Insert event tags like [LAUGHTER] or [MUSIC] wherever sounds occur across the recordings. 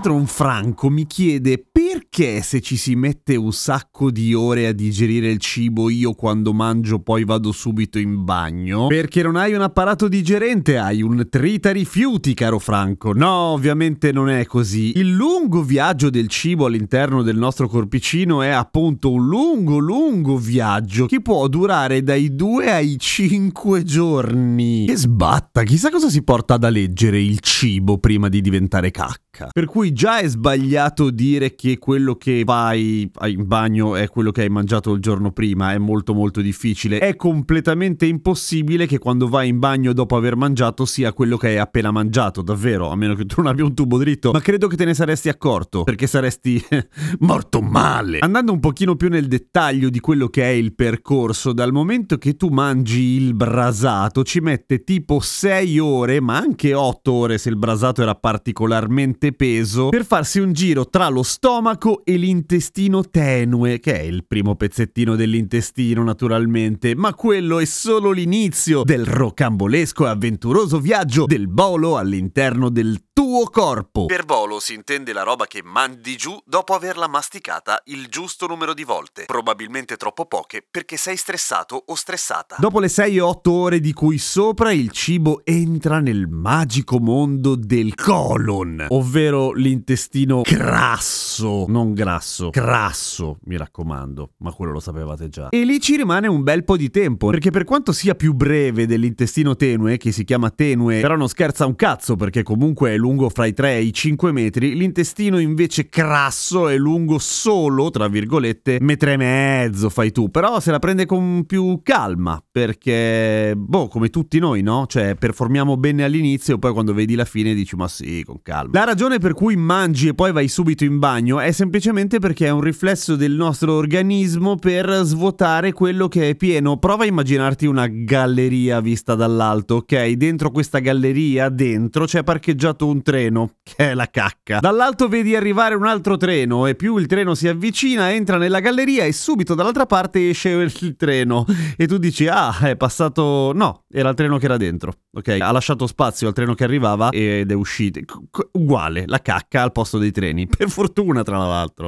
Padron Franco mi chiede perché se ci si mette un sacco di ore a digerire il cibo io quando mangio poi vado subito in bagno? Perché non hai un apparato digerente, hai un trita rifiuti, caro Franco. No, ovviamente non è così. Il lungo viaggio del cibo all'interno del nostro corpicino è appunto un lungo, lungo viaggio che può durare dai 2 ai 5 giorni. Che sbatta, chissà cosa si porta da leggere il cibo prima di diventare cacca. Per cui già è sbagliato dire che quello che fai in bagno è quello che hai mangiato il giorno prima, è molto molto difficile. È completamente impossibile che quando vai in bagno dopo aver mangiato sia quello che hai appena mangiato, davvero, a meno che tu non abbia un tubo dritto. Ma credo che te ne saresti accorto, perché saresti [LAUGHS] morto male. Andando un pochino più nel dettaglio di quello che è il percorso, dal momento che tu mangi il brasato ci mette tipo 6 ore, ma anche 8 ore se il brasato era particolarmente peso, per farsi un giro tra lo stomaco e l'intestino tenue, che è il primo pezzettino dell'intestino naturalmente, ma quello è solo l'inizio del rocambolesco e avventuroso viaggio del bolo all'interno del tuo corpo. Per bolo si intende la roba che mandi giù dopo averla masticata il giusto numero di volte, probabilmente troppo poche perché sei stressato o stressata. Dopo le 6 o 8 ore di cui sopra il cibo entra nel magico mondo del colon, ovvero l'intestino crasso, non grasso, crasso, mi raccomando, ma quello lo sapevate già. E lì ci rimane un bel po' di tempo, perché per quanto sia più breve dell'intestino tenue, che si chiama tenue, però non scherza un cazzo perché comunque è lungo fra i 3 e i 5 metri, l'intestino invece crasso è lungo solo, tra virgolette, metro e mezzo, fai tu, però se la prende con più calma, perché, boh, come tutti noi, no? Cioè, performiamo bene all'inizio e poi quando vedi la fine dici, ma sì, con calma. La ragione per cui mangi e poi vai subito in bagno è semplicemente perché è un riflesso del nostro organismo per svuotare quello che è pieno. Prova a immaginarti una galleria vista dall'alto, ok? Dentro questa galleria, dentro, c'è parcheggiato un treno, che è la cacca. Dall'alto vedi arrivare un altro treno e più il treno si avvicina, entra nella galleria e subito dall'altra parte esce il treno. E tu dici, ah, è passato... No, era il treno che era dentro, ok? Ha lasciato spazio al treno che arrivava ed è uscito. Uguale, la cacca al posto dei treni. [LAUGHS] Per fortuna, tra l'altro.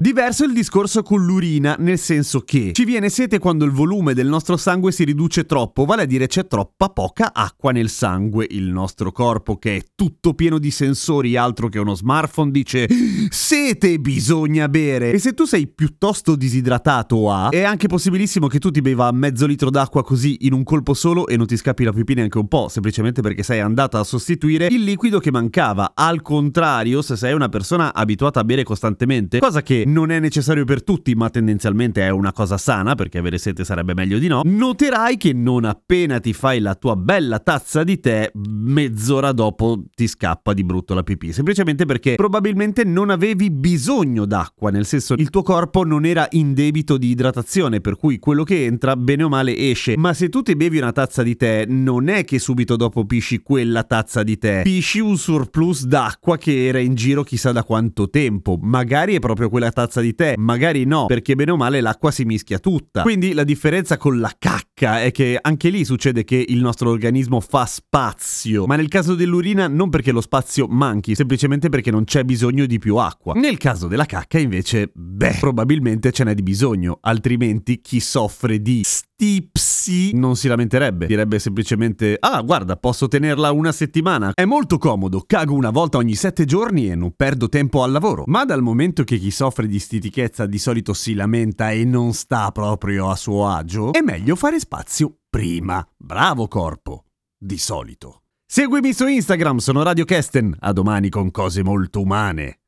Diverso il discorso con l'urina, nel senso che ci viene sete quando il volume del nostro sangue si riduce troppo, vale a dire c'è troppa poca acqua nel sangue. Il nostro corpo, che è tutto pieno di sensori, altro che uno smartphone, dice sete bisogna bere. E se tu sei piuttosto disidratato a, è anche possibilissimo che tu ti beva mezzo litro d'acqua così in un colpo solo e non ti scappi la pipì neanche un po', semplicemente perché sei andata a sostituire il liquido che mancava. Al contrario, se sei una persona abituata a bere costantemente, cosa che non è necessario per tutti, ma tendenzialmente è una cosa sana, perché avere sete sarebbe meglio di no, noterai che non appena ti fai la tua bella tazza di tè, mezz'ora dopo ti scappa di brutto la pipì, semplicemente perché probabilmente non avevi bisogno d'acqua, nel senso il tuo corpo non era in debito di idratazione, per cui quello che entra bene o male esce, ma se tu ti bevi una tazza di tè, non è che subito dopo pisci quella tazza di tè, pisci un surplus d'acqua che era in giro chissà da quanto tempo, magari è proprio quella tazza di tè, magari no, perché bene o male l'acqua si mischia tutta. Quindi la differenza con la cacca è che anche lì succede che il nostro organismo fa spazio, ma nel caso dell'urina non perché lo spazio manchi, semplicemente perché non c'è bisogno di più acqua. Nel caso della cacca invece, beh, probabilmente ce n'è di bisogno, altrimenti chi soffre di stipsi non si lamenterebbe, direbbe semplicemente "Ah, guarda, posso tenerla una settimana. È molto comodo, cago una volta ogni sette giorni e non perdo tempo al lavoro". Ma dal momento che chi soffre di stitichezza di solito si lamenta e non sta proprio a suo agio, è meglio fare spazio prima. Bravo corpo, di solito. Seguimi su Instagram, sono Radio Kesten. A domani con cose molto umane.